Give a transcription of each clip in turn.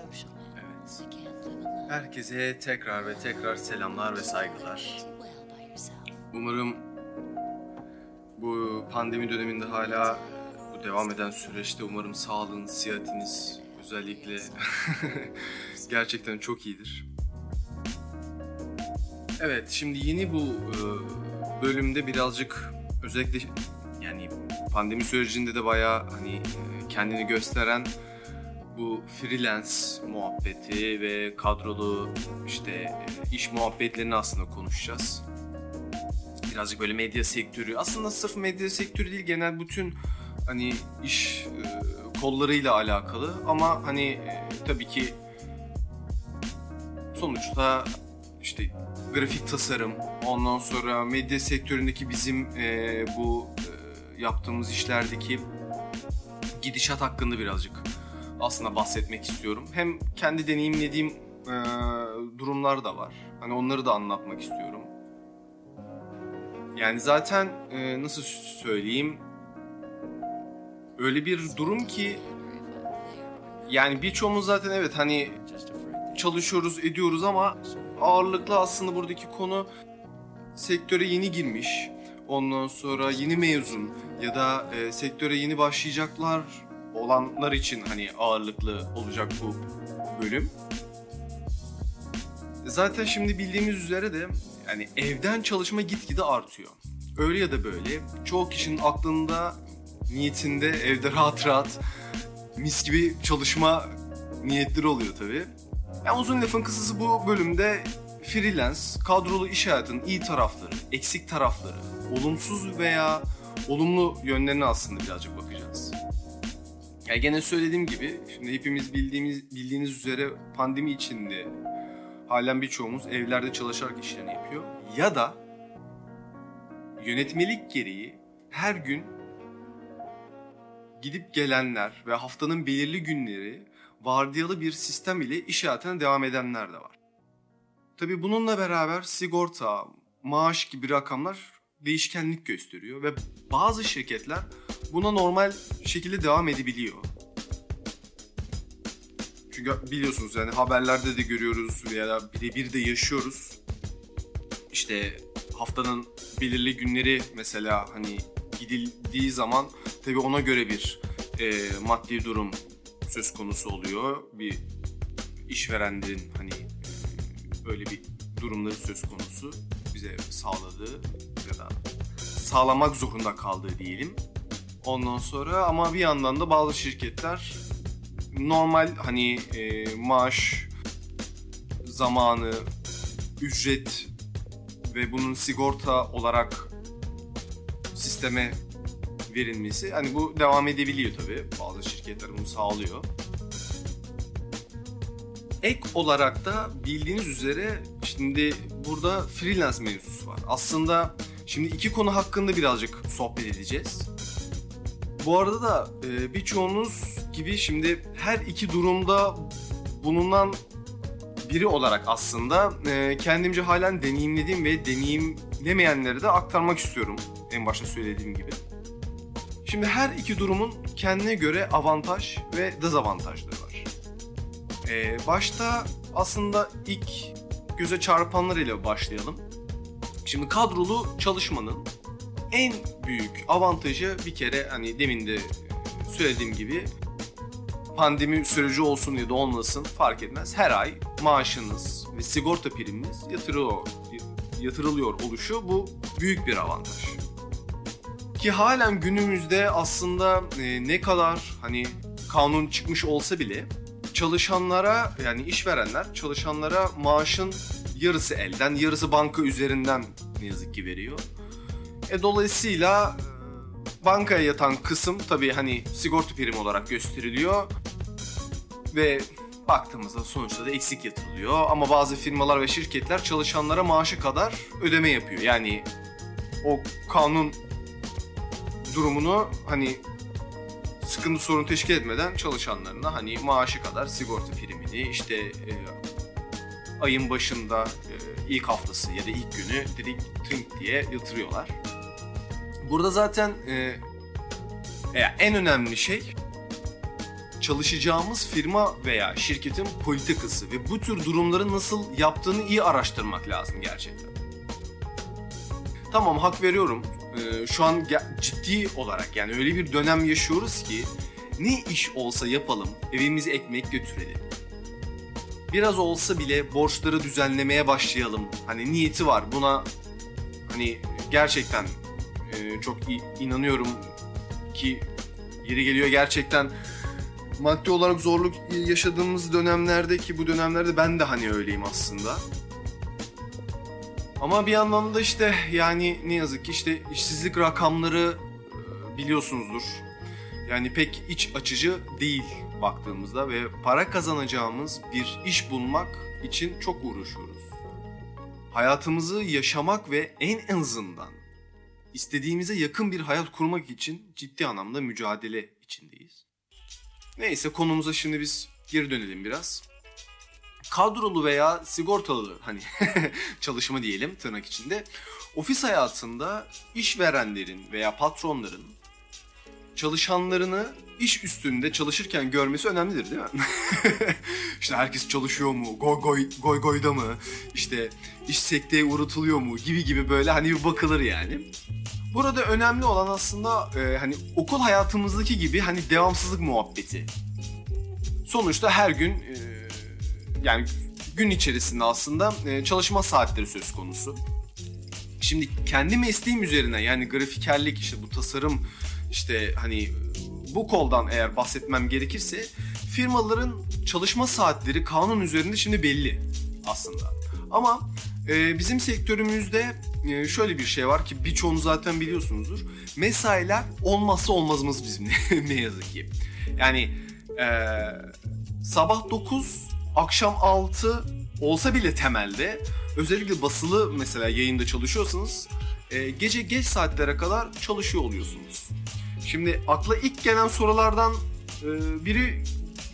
Evet. Herkese tekrar ve tekrar selamlar ve saygılar. Umarım bu pandemi döneminde hala bu devam eden süreçte umarım sağlığınız, sıhhatiniz özellikle gerçekten çok iyidir. Evet, şimdi yeni bu e, bölümde birazcık özellikle yani pandemi sürecinde de bayağı hani e, kendini gösteren bu freelance muhabbeti ve kadrolu işte e, iş muhabbetlerini aslında konuşacağız. Birazcık böyle medya sektörü, aslında sırf medya sektörü değil genel bütün hani iş e, kollarıyla alakalı ama hani e, tabii ki sonuçta işte grafik tasarım, ondan sonra medya sektöründeki bizim e, bu e, yaptığımız işlerdeki gidişat hakkında birazcık aslında bahsetmek istiyorum. Hem kendi deneyimlediğim e, durumlar da var. Hani onları da anlatmak istiyorum. Yani zaten e, nasıl söyleyeyim öyle bir durum ki yani birçoğumuz zaten evet hani çalışıyoruz ediyoruz ama ağırlıklı aslında buradaki konu sektöre yeni girmiş ondan sonra yeni mezun ya da e, sektöre yeni başlayacaklar olanlar için hani ağırlıklı olacak bu bölüm. Zaten şimdi bildiğimiz üzere de yani evden çalışma gitgide artıyor. Öyle ya da böyle çoğu kişinin aklında niyetinde evde rahat rahat mis gibi çalışma niyetleri oluyor tabii. Yani uzun lafın kısası bu bölümde freelance, kadrolu iş hayatının iyi tarafları, eksik tarafları, olumsuz veya olumlu yönlerine aslında birazcık bakacağız. Yani gene söylediğim gibi şimdi hepimiz bildiğimiz bildiğiniz üzere pandemi içinde halen birçoğumuz evlerde çalışarak işlerini yapıyor. Ya da yönetmelik gereği her gün gidip gelenler ve haftanın belirli günleri vardiyalı bir sistem ile iş hayatına devam edenler de var. Tabi bununla beraber sigorta, maaş gibi rakamlar değişkenlik gösteriyor ve bazı şirketler buna normal şekilde devam edebiliyor. Çünkü biliyorsunuz yani haberlerde de görüyoruz veya birebir de yaşıyoruz. İşte haftanın belirli günleri mesela hani gidildiği zaman tabii ona göre bir e, maddi durum söz konusu oluyor. Bir işverenlerin hani e, böyle bir durumları söz konusu bize sağladığı ya da sağlamak zorunda kaldığı diyelim. Ondan sonra ama bir yandan da bazı şirketler normal hani e, maaş zamanı, ücret ve bunun sigorta olarak sisteme verilmesi hani bu devam edebiliyor tabii. Bazı şirketler bunu sağlıyor. Ek olarak da bildiğiniz üzere şimdi burada freelance mevzusu var. Aslında şimdi iki konu hakkında birazcık sohbet edeceğiz. Bu arada da e, birçoğunuz gibi şimdi her iki durumda bulunan biri olarak aslında e, kendimce halen deneyimlediğim ve deneyimlemeyenleri de aktarmak istiyorum. En başta söylediğim gibi. Şimdi her iki durumun kendine göre avantaj ve dezavantajları var. Ee, başta aslında ilk göze çarpanlar ile başlayalım. Şimdi kadrolu çalışmanın en büyük avantajı bir kere hani demin de söylediğim gibi pandemi süreci olsun ya da olmasın fark etmez. Her ay maaşınız ve sigorta priminiz yatırılıyor, yatırılıyor oluşu bu büyük bir avantaj. Ki halen günümüzde aslında e, ne kadar hani kanun çıkmış olsa bile çalışanlara yani işverenler çalışanlara maaşın yarısı elden yarısı banka üzerinden ne yazık ki veriyor. E dolayısıyla e, bankaya yatan kısım tabii hani sigorta prim olarak gösteriliyor ve baktığımızda sonuçta da eksik yatırılıyor. Ama bazı firmalar ve şirketler çalışanlara maaşı kadar ödeme yapıyor. Yani o kanun durumunu hani sıkıntı sorun teşkil etmeden çalışanlarına hani maaşı kadar sigorta primini işte e, ayın başında e, ilk haftası ya da ilk günü direkt trink diye yatırıyorlar. Burada zaten e, e, en önemli şey çalışacağımız firma veya şirketin politikası ve bu tür durumları nasıl yaptığını iyi araştırmak lazım gerçekten. Tamam hak veriyorum. Şu an ciddi olarak yani öyle bir dönem yaşıyoruz ki ne iş olsa yapalım evimize ekmek götürelim. Biraz olsa bile borçları düzenlemeye başlayalım. Hani niyeti var buna hani gerçekten e, çok inanıyorum ki yeri geliyor gerçekten maddi olarak zorluk yaşadığımız dönemlerde ki bu dönemlerde ben de hani öyleyim aslında. Ama bir yandan da işte yani ne yazık ki işte işsizlik rakamları e, biliyorsunuzdur. Yani pek iç açıcı değil baktığımızda ve para kazanacağımız bir iş bulmak için çok uğraşıyoruz. Hayatımızı yaşamak ve en azından istediğimize yakın bir hayat kurmak için ciddi anlamda mücadele içindeyiz. Neyse konumuza şimdi biz geri dönelim biraz. Kadrolu veya sigortalı hani çalışma diyelim tırnak içinde. Ofis hayatında işverenlerin veya patronların çalışanlarını iş üstünde çalışırken görmesi önemlidir değil mi? İşte herkes çalışıyor mu? Goy goy goy goyda mı? İşte iş sekteye uğratılıyor mu? Gibi gibi böyle hani bir bakılır yani. Burada önemli olan aslında e, hani okul hayatımızdaki gibi hani devamsızlık muhabbeti. Sonuçta her gün e, yani gün içerisinde aslında e, çalışma saatleri söz konusu. Şimdi kendi mesleğim üzerine yani grafikerlik işte bu tasarım işte hani bu koldan eğer bahsetmem gerekirse firmaların çalışma saatleri kanun üzerinde şimdi belli aslında. Ama e, bizim sektörümüzde e, şöyle bir şey var ki birçoğunu zaten biliyorsunuzdur. Mesailer olmazsa olmazımız bizim ne yazık ki. Yani e, sabah 9, akşam 6 olsa bile temelde özellikle basılı mesela yayında çalışıyorsanız e, gece geç saatlere kadar çalışıyor oluyorsunuz. Şimdi akla ilk gelen sorulardan e, biri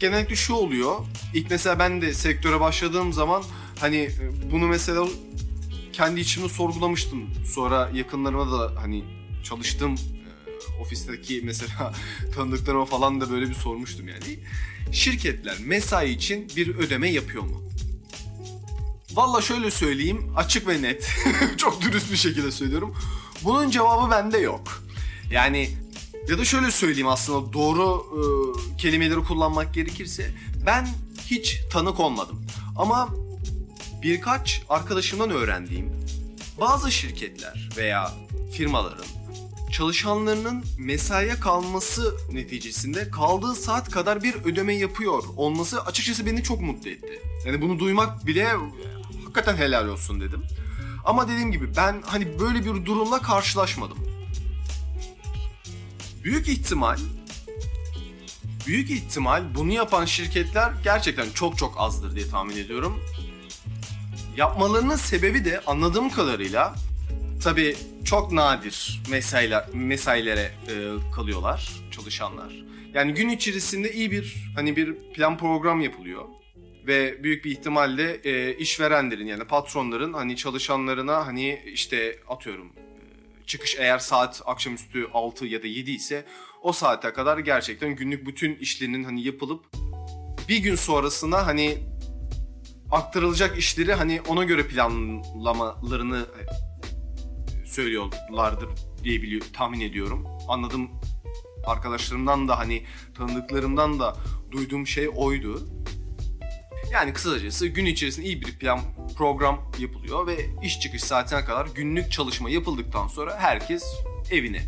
genellikle şu oluyor. İlk mesela ben de sektöre başladığım zaman hani e, bunu mesela kendi içimde sorgulamıştım. Sonra yakınlarıma da hani çalıştım e, ofisteki mesela tanıdıklarıma falan da böyle bir sormuştum yani. Şirketler mesai için bir ödeme yapıyor mu? Valla şöyle söyleyeyim açık ve net çok dürüst bir şekilde söylüyorum. Bunun cevabı bende yok. Yani ya da şöyle söyleyeyim aslında doğru e, kelimeleri kullanmak gerekirse ben hiç tanık olmadım. Ama birkaç arkadaşımdan öğrendiğim bazı şirketler veya firmaların çalışanlarının mesaiye kalması neticesinde kaldığı saat kadar bir ödeme yapıyor olması açıkçası beni çok mutlu etti. Yani bunu duymak bile hakikaten helal olsun dedim. Ama dediğim gibi ben hani böyle bir durumla karşılaşmadım. Büyük ihtimal büyük ihtimal bunu yapan şirketler gerçekten çok çok azdır diye tahmin ediyorum. Yapmalarının sebebi de anladığım kadarıyla tabii çok nadir mesailer, mesailere e, kalıyorlar çalışanlar. Yani gün içerisinde iyi bir hani bir plan program yapılıyor ve büyük bir ihtimalle e, işverenlerin yani patronların hani çalışanlarına hani işte atıyorum çıkış eğer saat akşamüstü 6 ya da 7 ise o saate kadar gerçekten günlük bütün işlerinin hani yapılıp bir gün sonrasına hani aktarılacak işleri hani ona göre planlamalarını e, söylüyorlardır diye biliyor, tahmin ediyorum. Anladım arkadaşlarımdan da hani tanıdıklarımdan da duyduğum şey oydu. Yani kısacası gün içerisinde iyi bir plan program yapılıyor ve iş çıkış saatine kadar günlük çalışma yapıldıktan sonra herkes evine.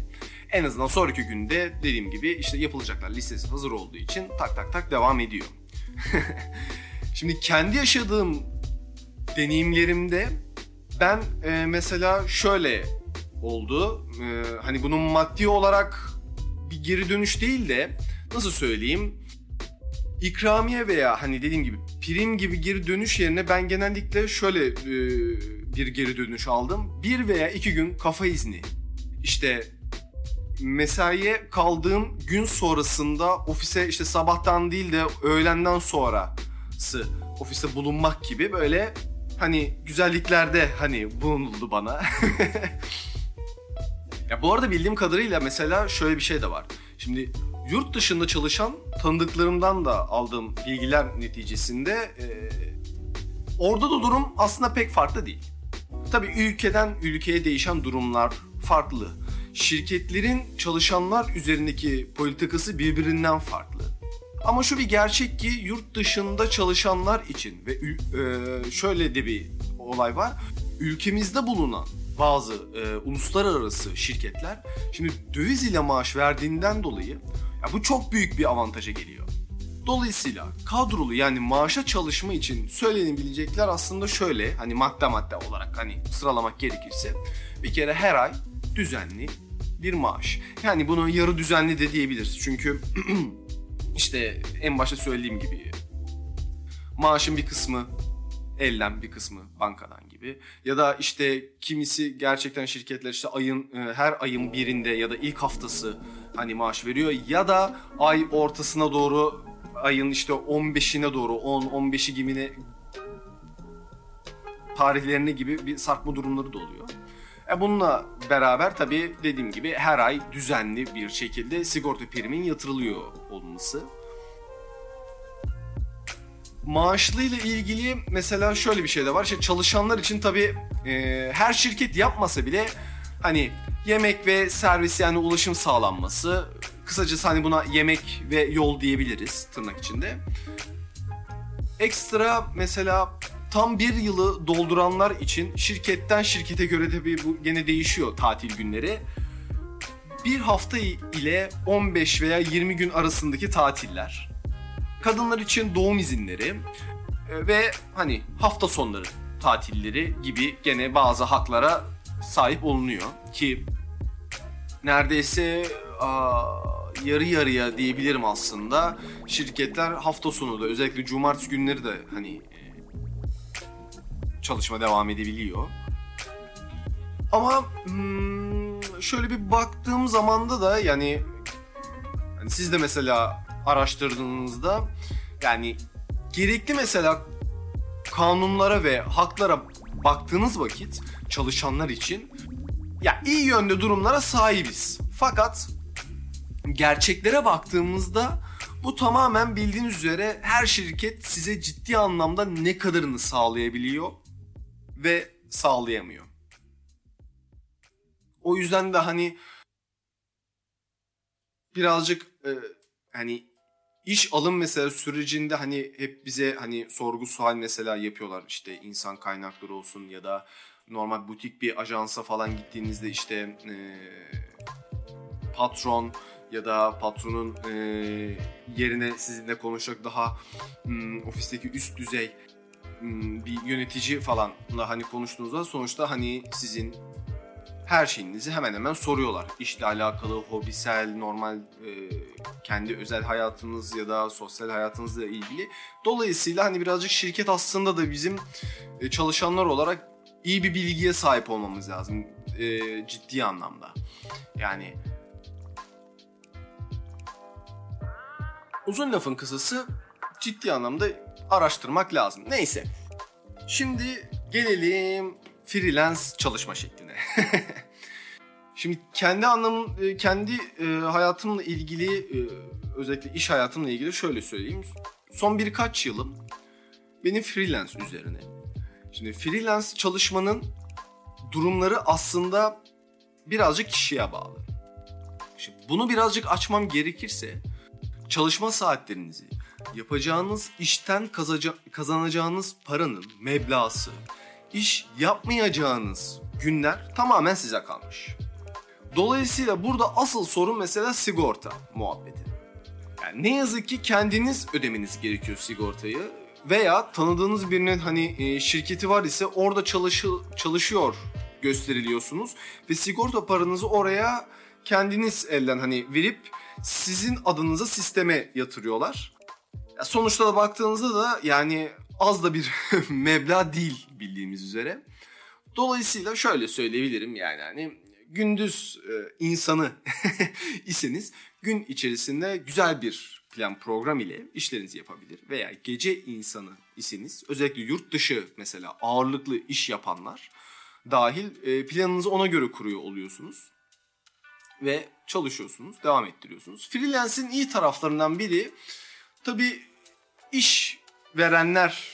En azından sonraki günde dediğim gibi işte yapılacaklar listesi hazır olduğu için tak tak tak devam ediyor. Şimdi kendi yaşadığım deneyimlerimde ben e, mesela şöyle oldu. E, hani bunun maddi olarak bir geri dönüş değil de nasıl söyleyeyim? ikramiye veya hani dediğim gibi prim gibi geri dönüş yerine ben genellikle şöyle e, bir geri dönüş aldım. Bir veya iki gün kafa izni. İşte mesaiye kaldığım gün sonrasında ofise işte sabahtan değil de öğlenden sonrası ofiste bulunmak gibi böyle hani güzelliklerde hani bulunuldu bana. ya bu arada bildiğim kadarıyla mesela şöyle bir şey de var. Şimdi yurt dışında çalışan tanıdıklarımdan da aldığım bilgiler neticesinde e, orada da durum aslında pek farklı değil. Tabii ülkeden ülkeye değişen durumlar farklı. Şirketlerin çalışanlar üzerindeki politikası birbirinden farklı. Ama şu bir gerçek ki yurt dışında çalışanlar için ve e, şöyle de bir olay var. Ülkemizde bulunan bazı e, uluslararası şirketler şimdi döviz ile maaş verdiğinden dolayı ya bu çok büyük bir avantaja geliyor. Dolayısıyla kadrolu yani maaşa çalışma için söylenebilecekler aslında şöyle hani madde madde olarak hani sıralamak gerekirse bir kere her ay düzenli bir maaş. Yani bunu yarı düzenli de diyebiliriz. Çünkü işte en başta söylediğim gibi maaşın bir kısmı elden bir kısmı bankadan gibi. Ya da işte kimisi gerçekten şirketler işte ayın e, her ayın birinde ya da ilk haftası hani maaş veriyor ya da ay ortasına doğru ayın işte 15'ine doğru 10 15'i gibi tarihlerine gibi bir sarkma durumları da oluyor. E bununla beraber tabii dediğim gibi her ay düzenli bir şekilde sigorta primin yatırılıyor olması. Maaşlı ile ilgili mesela şöyle bir şey de var. İşte çalışanlar için tabii e, her şirket yapmasa bile hani yemek ve servis yani ulaşım sağlanması. Kısacası hani buna yemek ve yol diyebiliriz tırnak içinde. Ekstra mesela tam bir yılı dolduranlar için şirketten şirkete göre tabii bu gene değişiyor tatil günleri. Bir hafta ile 15 veya 20 gün arasındaki tatiller. Kadınlar için doğum izinleri e, ve hani hafta sonları tatilleri gibi gene bazı haklara sahip olunuyor ki neredeyse aa, yarı yarıya diyebilirim aslında. Şirketler hafta sonu da özellikle cumartesi günleri de hani çalışma devam edebiliyor. Ama hmm, şöyle bir baktığım zamanda da yani, yani siz de mesela araştırdığınızda yani gerekli mesela kanunlara ve haklara baktığınız vakit çalışanlar için ya iyi yönde durumlara sahibiz. Fakat gerçeklere baktığımızda bu tamamen bildiğiniz üzere her şirket size ciddi anlamda ne kadarını sağlayabiliyor ve sağlayamıyor. O yüzden de hani birazcık e, hani iş alım mesela sürecinde hani hep bize hani sorgu sual mesela yapıyorlar. İşte insan kaynakları olsun ya da normal butik bir ajansa falan gittiğinizde işte e, patron ya da patronun e, yerine sizinle konuşacak daha m, ofisteki üst düzey m, bir yönetici falanla hani konuştuğunuzda sonuçta hani sizin her şeyinizi hemen hemen soruyorlar. İşle alakalı, hobisel, normal e, kendi özel hayatınız ya da sosyal hayatınızla ilgili. Dolayısıyla hani birazcık şirket aslında da bizim e, çalışanlar olarak iyi bir bilgiye sahip olmamız lazım e, ciddi anlamda. Yani uzun lafın kısası ciddi anlamda araştırmak lazım. Neyse. Şimdi gelelim freelance çalışma şekline. Şimdi kendi anlamım, e, kendi e, hayatımla ilgili, e, özellikle iş hayatımla ilgili şöyle söyleyeyim. Son birkaç yılım benim freelance üzerine. Şimdi freelance çalışmanın durumları aslında birazcık kişiye bağlı. Şimdi bunu birazcık açmam gerekirse çalışma saatlerinizi, yapacağınız işten kazanacağınız paranın meblası, iş yapmayacağınız günler tamamen size kalmış. Dolayısıyla burada asıl sorun mesela sigorta muhabbeti. Yani ne yazık ki kendiniz ödemeniz gerekiyor sigortayı veya tanıdığınız birinin hani e, şirketi var ise orada çalışı, çalışıyor gösteriliyorsunuz ve sigorta paranızı oraya kendiniz elden hani verip sizin adınıza sisteme yatırıyorlar. Ya sonuçta da baktığınızda da yani az da bir meblağ değil bildiğimiz üzere. Dolayısıyla şöyle söyleyebilirim yani hani gündüz e, insanı iseniz gün içerisinde güzel bir plan program ile işlerinizi yapabilir veya gece insanı iseniz özellikle yurt dışı mesela ağırlıklı iş yapanlar dahil e, planınızı ona göre kuruyor oluyorsunuz. ve çalışıyorsunuz, devam ettiriyorsunuz. Freelance'in iyi taraflarından biri tabii iş verenler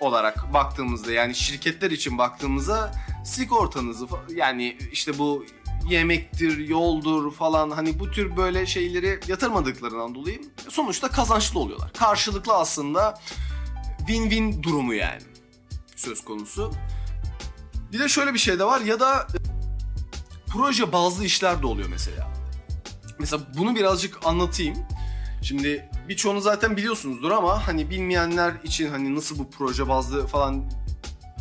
olarak baktığımızda yani şirketler için baktığımızda sigortanızı yani işte bu yemektir, yoldur falan hani bu tür böyle şeyleri yatırmadıklarından dolayı sonuçta kazançlı oluyorlar. Karşılıklı aslında win-win durumu yani söz konusu. Bir de şöyle bir şey de var ya da proje bazlı işler de oluyor mesela. Mesela bunu birazcık anlatayım. Şimdi birçoğunu zaten biliyorsunuzdur ama hani bilmeyenler için hani nasıl bu proje bazlı falan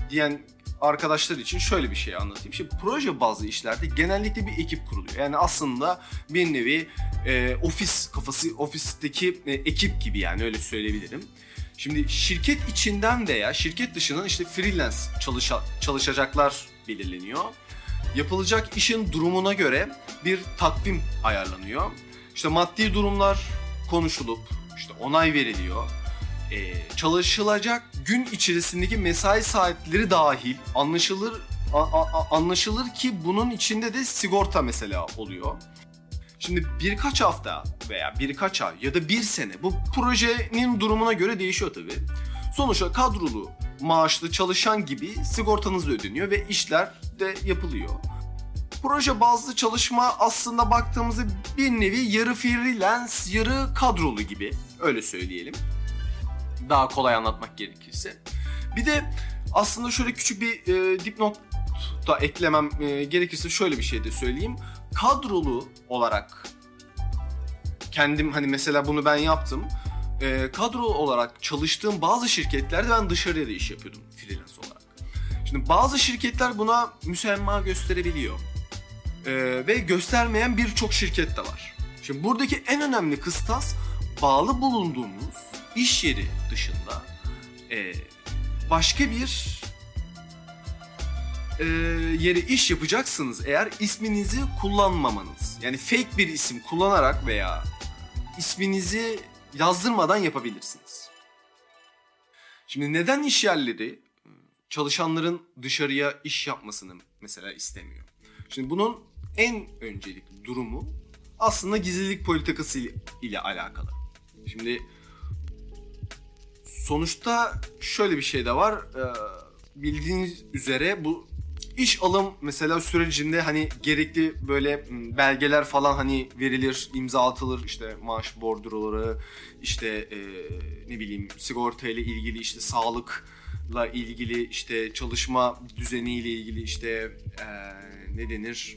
diyen arkadaşlar için şöyle bir şey anlatayım. Şimdi proje bazlı işlerde genellikle bir ekip kuruluyor. Yani aslında bir nevi e, ofis kafası ofisteki e, ekip gibi yani öyle söyleyebilirim. Şimdi şirket içinden veya şirket dışından işte freelance çalışa, çalışacaklar belirleniyor. Yapılacak işin durumuna göre bir takvim ayarlanıyor. İşte maddi durumlar konuşulup işte onay veriliyor. Ee, çalışılacak gün içerisindeki mesai saatleri dahil anlaşılır a, a, anlaşılır ki bunun içinde de sigorta mesela oluyor. Şimdi birkaç hafta veya birkaç ay ya da bir sene bu projenin durumuna göre değişiyor tabii. Sonuçta kadrolu maaşlı çalışan gibi sigortanız da ödeniyor ve işler de yapılıyor. Proje bazlı çalışma aslında baktığımızda bir nevi yarı freelance, yarı kadrolu gibi öyle söyleyelim. Daha kolay anlatmak gerekirse. Bir de aslında şöyle küçük bir e, dipnot da eklemem e, gerekirse şöyle bir şey de söyleyeyim. Kadrolu olarak kendim hani mesela bunu ben yaptım. E, kadro olarak çalıştığım bazı şirketlerde ben dışarıya da iş yapıyordum freelance olarak. Şimdi bazı şirketler buna müsemma gösterebiliyor. E, ve göstermeyen birçok şirket de var. Şimdi buradaki en önemli kıstas bağlı bulunduğumuz iş yeri dışında e, başka bir e, yere iş yapacaksınız eğer isminizi kullanmamanız. Yani fake bir isim kullanarak veya isminizi yazdırmadan yapabilirsiniz. Şimdi neden iş yerleri çalışanların dışarıya iş yapmasını mesela istemiyor? Şimdi bunun en öncelikli durumu aslında gizlilik politikası ile alakalı. Şimdi sonuçta şöyle bir şey de var. Bildiğiniz üzere bu iş alım mesela sürecinde hani gerekli böyle belgeler falan hani verilir, imza atılır işte maaş bordroları, işte e, ne bileyim sigorta ile ilgili işte sağlıkla ilgili işte çalışma düzeniyle ilgili işte e, ne denir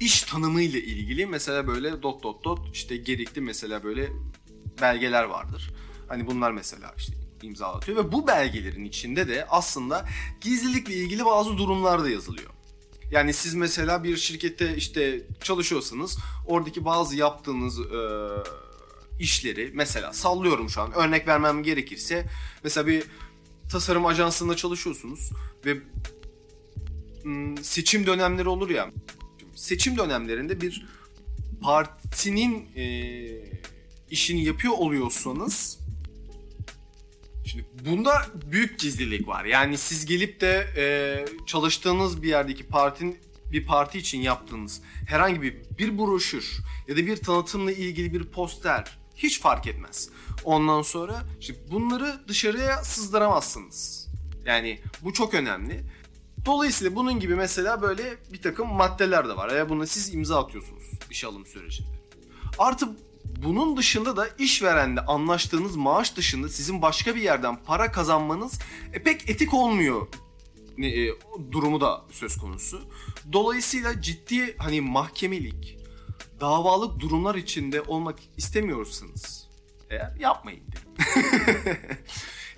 iş tanımı ile ilgili mesela böyle dot dot dot işte gerekli mesela böyle belgeler vardır. Hani bunlar mesela işte imzalatıyor ve bu belgelerin içinde de aslında gizlilikle ilgili bazı durumlar da yazılıyor. Yani siz mesela bir şirkette işte çalışıyorsanız oradaki bazı yaptığınız e, işleri mesela sallıyorum şu an örnek vermem gerekirse mesela bir tasarım ajansında çalışıyorsunuz ve seçim dönemleri olur ya seçim dönemlerinde bir partinin e, işini yapıyor oluyorsanız Şimdi bunda büyük gizlilik var. Yani siz gelip de e, çalıştığınız bir yerdeki partinin bir parti için yaptığınız herhangi bir bir broşür ya da bir tanıtımla ilgili bir poster hiç fark etmez. Ondan sonra işte bunları dışarıya sızdıramazsınız. Yani bu çok önemli. Dolayısıyla bunun gibi mesela böyle bir takım maddeler de var. Eğer buna siz imza atıyorsunuz iş alım sürecinde. Artı bunun dışında da işverenle anlaştığınız maaş dışında sizin başka bir yerden para kazanmanız e, pek etik olmuyor e, durumu da söz konusu. Dolayısıyla ciddi hani mahkemelik, davalık durumlar içinde olmak istemiyorsanız eğer yapmayın derim.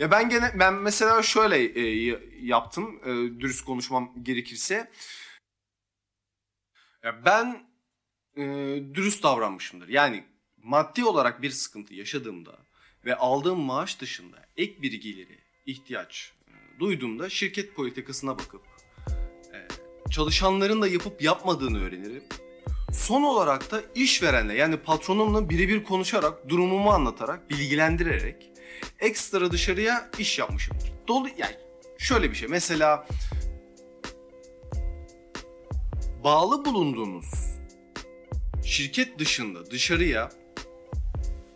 ya ben gene ben mesela şöyle e, yaptım e, dürüst konuşmam gerekirse. Ya ben e, dürüst davranmışımdır. Yani maddi olarak bir sıkıntı yaşadığımda ve aldığım maaş dışında ek bir geliri ihtiyaç e, duyduğumda şirket politikasına bakıp e, çalışanların da yapıp yapmadığını öğrenirim. Son olarak da işverenle yani patronumla birebir konuşarak durumumu anlatarak bilgilendirerek ekstra dışarıya iş yapmışımdır. Dolu yani şöyle bir şey mesela bağlı bulunduğunuz şirket dışında dışarıya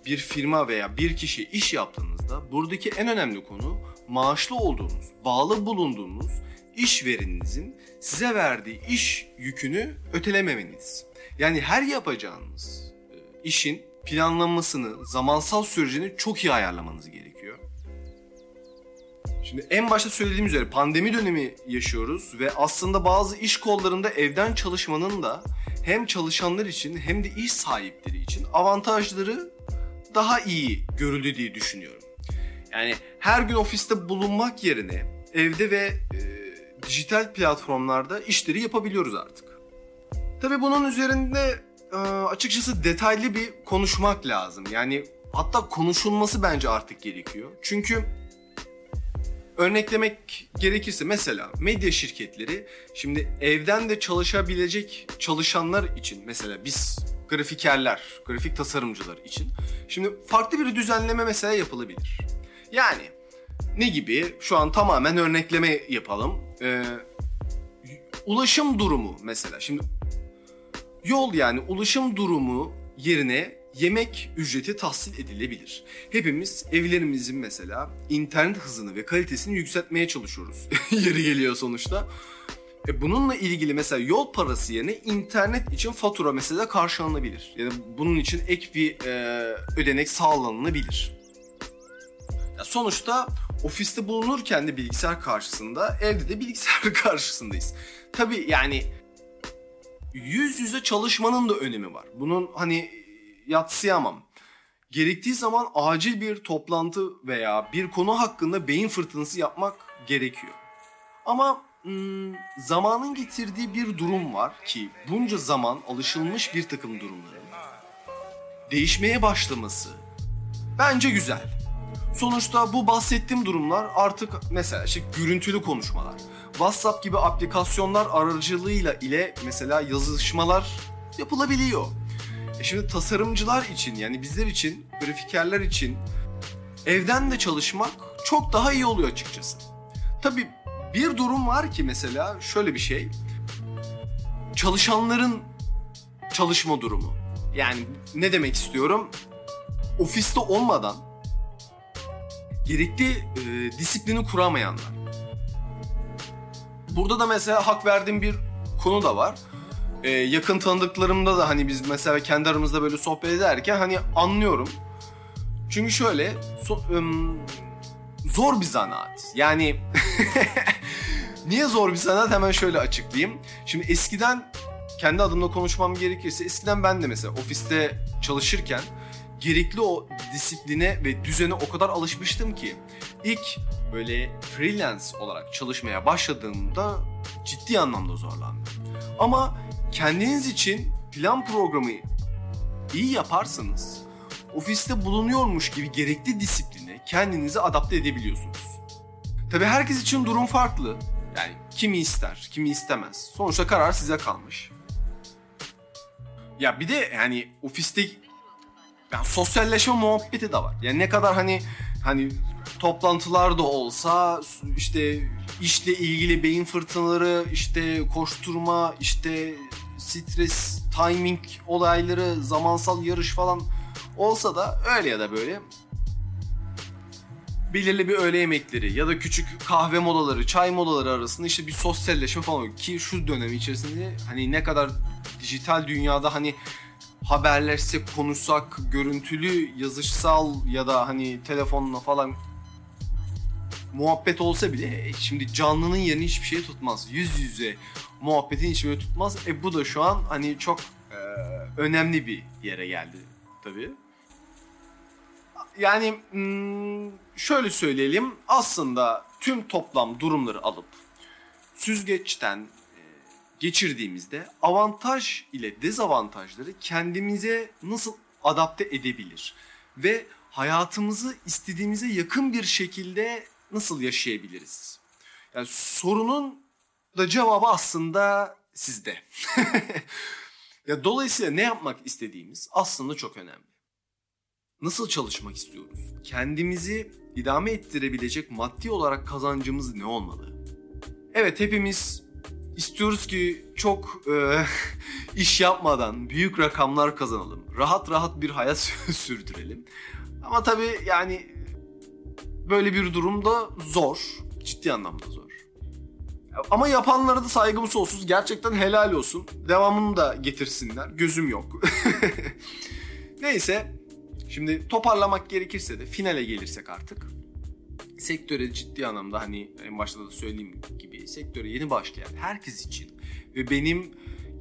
bir firma veya bir kişi iş yaptığınızda buradaki en önemli konu maaşlı olduğunuz, bağlı bulunduğunuz işvereninizin size verdiği iş yükünü ötelememeniz. Yani her yapacağınız e, işin planlanmasını, zamansal sürecini çok iyi ayarlamanız gerekiyor. Şimdi en başta söylediğim üzere pandemi dönemi yaşıyoruz ve aslında bazı iş kollarında evden çalışmanın da hem çalışanlar için hem de iş sahipleri için avantajları daha iyi görüldü diye düşünüyorum. Yani her gün ofiste bulunmak yerine evde ve e, dijital platformlarda işleri yapabiliyoruz artık. Tabii bunun üzerinde e, açıkçası detaylı bir konuşmak lazım. Yani hatta konuşulması bence artık gerekiyor. Çünkü örneklemek gerekirse mesela medya şirketleri şimdi evden de çalışabilecek çalışanlar için mesela biz grafikerler, grafik tasarımcılar için şimdi farklı bir düzenleme mesela yapılabilir. Yani ne gibi? Şu an tamamen örnekleme yapalım. Ee, ulaşım durumu mesela. Şimdi yol yani ulaşım durumu yerine yemek ücreti tahsil edilebilir. Hepimiz evlerimizin mesela internet hızını ve kalitesini yükseltmeye çalışıyoruz. Yeri geliyor sonuçta. E bununla ilgili mesela yol parası yerine internet için fatura mesela karşılanabilir. Ya da bunun için ek bir e, ödenek sağlanabilir. Ya sonuçta ofiste bulunurken de bilgisayar karşısında, evde de bilgisayar karşısındayız. Tabii yani yüz yüze çalışmanın da önemi var. Bunun hani yatsıyamam. Gerektiği zaman acil bir toplantı veya bir konu hakkında beyin fırtınası yapmak gerekiyor. Ama hmm, zamanın getirdiği bir durum var ki bunca zaman alışılmış bir takım durumların değişmeye başlaması bence güzel. Sonuçta bu bahsettiğim durumlar artık mesela işte görüntülü konuşmalar. WhatsApp gibi aplikasyonlar aracılığıyla ile mesela yazışmalar yapılabiliyor. E şimdi tasarımcılar için yani bizler için, grafikerler için evden de çalışmak çok daha iyi oluyor açıkçası. Tabii bir durum var ki mesela şöyle bir şey. Çalışanların çalışma durumu. Yani ne demek istiyorum? Ofiste olmadan gerekli e, disiplini kuramayanlar. Burada da mesela hak verdiğim bir konu da var. E, yakın tanıdıklarımda da hani biz mesela kendi aramızda böyle sohbet ederken hani anlıyorum. Çünkü şöyle so, e, zor bir zanaat. Yani niye zor bir zanaat hemen şöyle açıklayayım. Şimdi eskiden kendi adımla konuşmam gerekirse eskiden ben de mesela ofiste çalışırken gerekli o disipline ve düzene o kadar alışmıştım ki ilk böyle freelance olarak çalışmaya başladığımda ciddi anlamda zorlandım. Ama kendiniz için plan programı iyi yaparsanız ofiste bulunuyormuş gibi gerekli disipline kendinizi adapte edebiliyorsunuz. Tabii herkes için durum farklı. Yani kimi ister, kimi istemez. Sonuçta karar size kalmış. Ya bir de yani ofiste yani sosyalleşme muhabbeti de var. Yani ne kadar hani hani toplantılar da olsa işte işle ilgili beyin fırtınaları, işte koşturma, işte stres, timing olayları, zamansal yarış falan olsa da öyle ya da böyle belirli bir öğle yemekleri ya da küçük kahve molaları, çay molaları arasında işte bir sosyalleşme falan ki şu dönem içerisinde hani ne kadar dijital dünyada hani haberleşsek, konuşsak, görüntülü, yazışsal ya da hani telefonla falan muhabbet olsa bile e, şimdi canlının yerini hiçbir şey tutmaz. Yüz yüze muhabbetin hiçbir tutmaz. E bu da şu an hani çok e, önemli bir yere geldi tabii. Yani hmm, şöyle söyleyelim aslında tüm toplam durumları alıp süzgeçten geçirdiğimizde avantaj ile dezavantajları kendimize nasıl adapte edebilir ve hayatımızı istediğimize yakın bir şekilde nasıl yaşayabiliriz? Yani sorunun da cevabı aslında sizde. ya dolayısıyla ne yapmak istediğimiz aslında çok önemli. Nasıl çalışmak istiyoruz? Kendimizi idame ettirebilecek maddi olarak kazancımız ne olmalı? Evet hepimiz istiyoruz ki çok e, iş yapmadan büyük rakamlar kazanalım. Rahat rahat bir hayat sürdürelim. Ama tabii yani böyle bir durumda zor. Ciddi anlamda zor. Ama yapanlara da saygım sonsuz. Gerçekten helal olsun. Devamını da getirsinler. Gözüm yok. Neyse. Şimdi toparlamak gerekirse de finale gelirsek artık. Sektöre ciddi anlamda hani en başta da söylediğim gibi sektöre yeni başlayan herkes için ve benim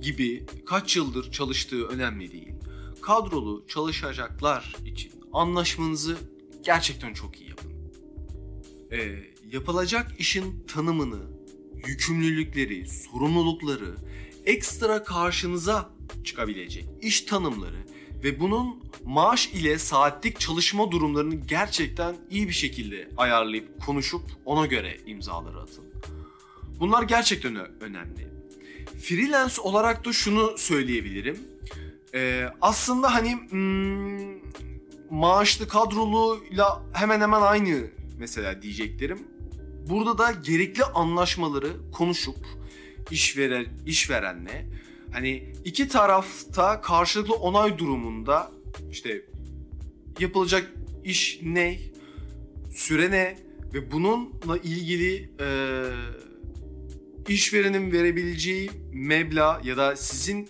gibi kaç yıldır çalıştığı önemli değil. Kadrolu çalışacaklar için anlaşmanızı gerçekten çok iyi yapın. Ee, yapılacak işin tanımını, yükümlülükleri, sorumlulukları, ekstra karşınıza çıkabilecek iş tanımları ve bunun maaş ile saatlik çalışma durumlarını gerçekten iyi bir şekilde ayarlayıp konuşup ona göre imzaları atın. Bunlar gerçekten önemli. Freelance olarak da şunu söyleyebilirim. Ee, aslında hani hmm, maaşlı kadroluyla hemen hemen aynı mesela diyeceklerim. Burada da gerekli anlaşmaları konuşup işveren işverenle hani iki tarafta karşılıklı onay durumunda işte yapılacak iş ne, süre ne ve bununla ilgili e, işverenin verebileceği meblağ ya da sizin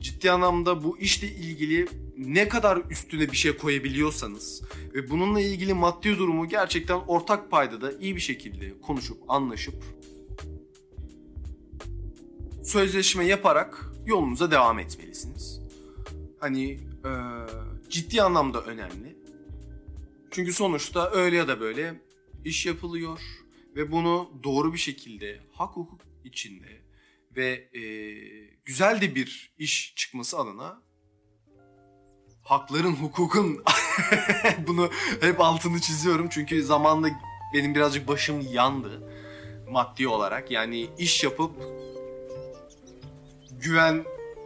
ciddi anlamda bu işle ilgili ne kadar üstüne bir şey koyabiliyorsanız ve bununla ilgili maddi durumu gerçekten ortak payda da iyi bir şekilde konuşup anlaşıp sözleşme yaparak yolunuza devam etmelisiniz. Hani e, ciddi anlamda önemli. Çünkü sonuçta öyle ya da böyle iş yapılıyor ve bunu doğru bir şekilde hak hukuk içinde ve e, güzel de bir iş çıkması adına hakların, hukukun bunu hep altını çiziyorum çünkü zamanla benim birazcık başım yandı maddi olarak. Yani iş yapıp güven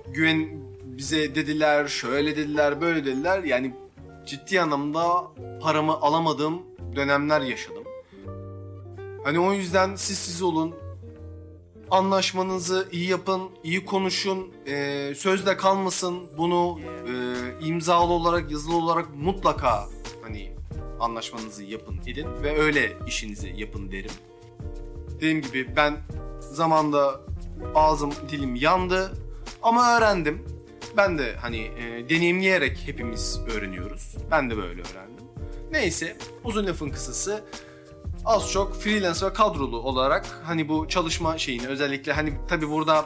güven bize dediler, şöyle dediler, böyle dediler. Yani ciddi anlamda paramı alamadığım dönemler yaşadım. Hani o yüzden siz siz olun. Anlaşmanızı iyi yapın, iyi konuşun. E, sözde kalmasın. Bunu e, imzalı olarak, yazılı olarak mutlaka hani anlaşmanızı yapın edin ve öyle işinizi yapın derim. Dediğim gibi ben zamanda ağzım dilim yandı ama öğrendim. Ben de hani e, deneyimleyerek hepimiz öğreniyoruz. Ben de böyle öğrendim. Neyse uzun lafın kısası az çok freelance ve kadrolu olarak hani bu çalışma şeyini özellikle hani tabi burada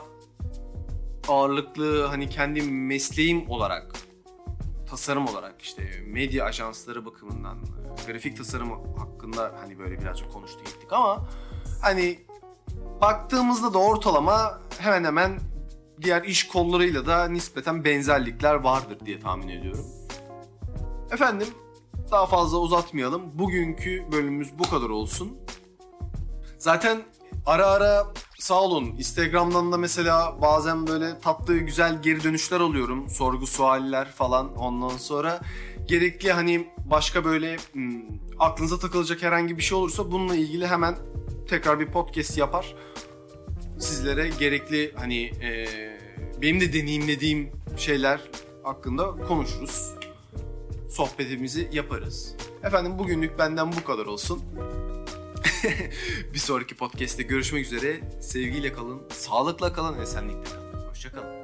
ağırlıklı hani kendi mesleğim olarak tasarım olarak işte medya ajansları bakımından grafik tasarım hakkında hani böyle birazcık konuştuk ettik ama hani baktığımızda da ortalama hemen hemen diğer iş kollarıyla da nispeten benzerlikler vardır diye tahmin ediyorum. Efendim daha fazla uzatmayalım. Bugünkü bölümümüz bu kadar olsun. Zaten ara ara sağ olun Instagram'dan da mesela bazen böyle tatlı güzel geri dönüşler alıyorum. Sorgu sualler falan ondan sonra gerekli hani başka böyle hmm, aklınıza takılacak herhangi bir şey olursa bununla ilgili hemen tekrar bir podcast yapar. Sizlere gerekli hani e, benim de deneyimlediğim şeyler hakkında konuşuruz. Sohbetimizi yaparız. Efendim bugünlük benden bu kadar olsun. bir sonraki podcast'te görüşmek üzere. Sevgiyle kalın, sağlıkla kalın, esenlikle kalın. Hoşçakalın.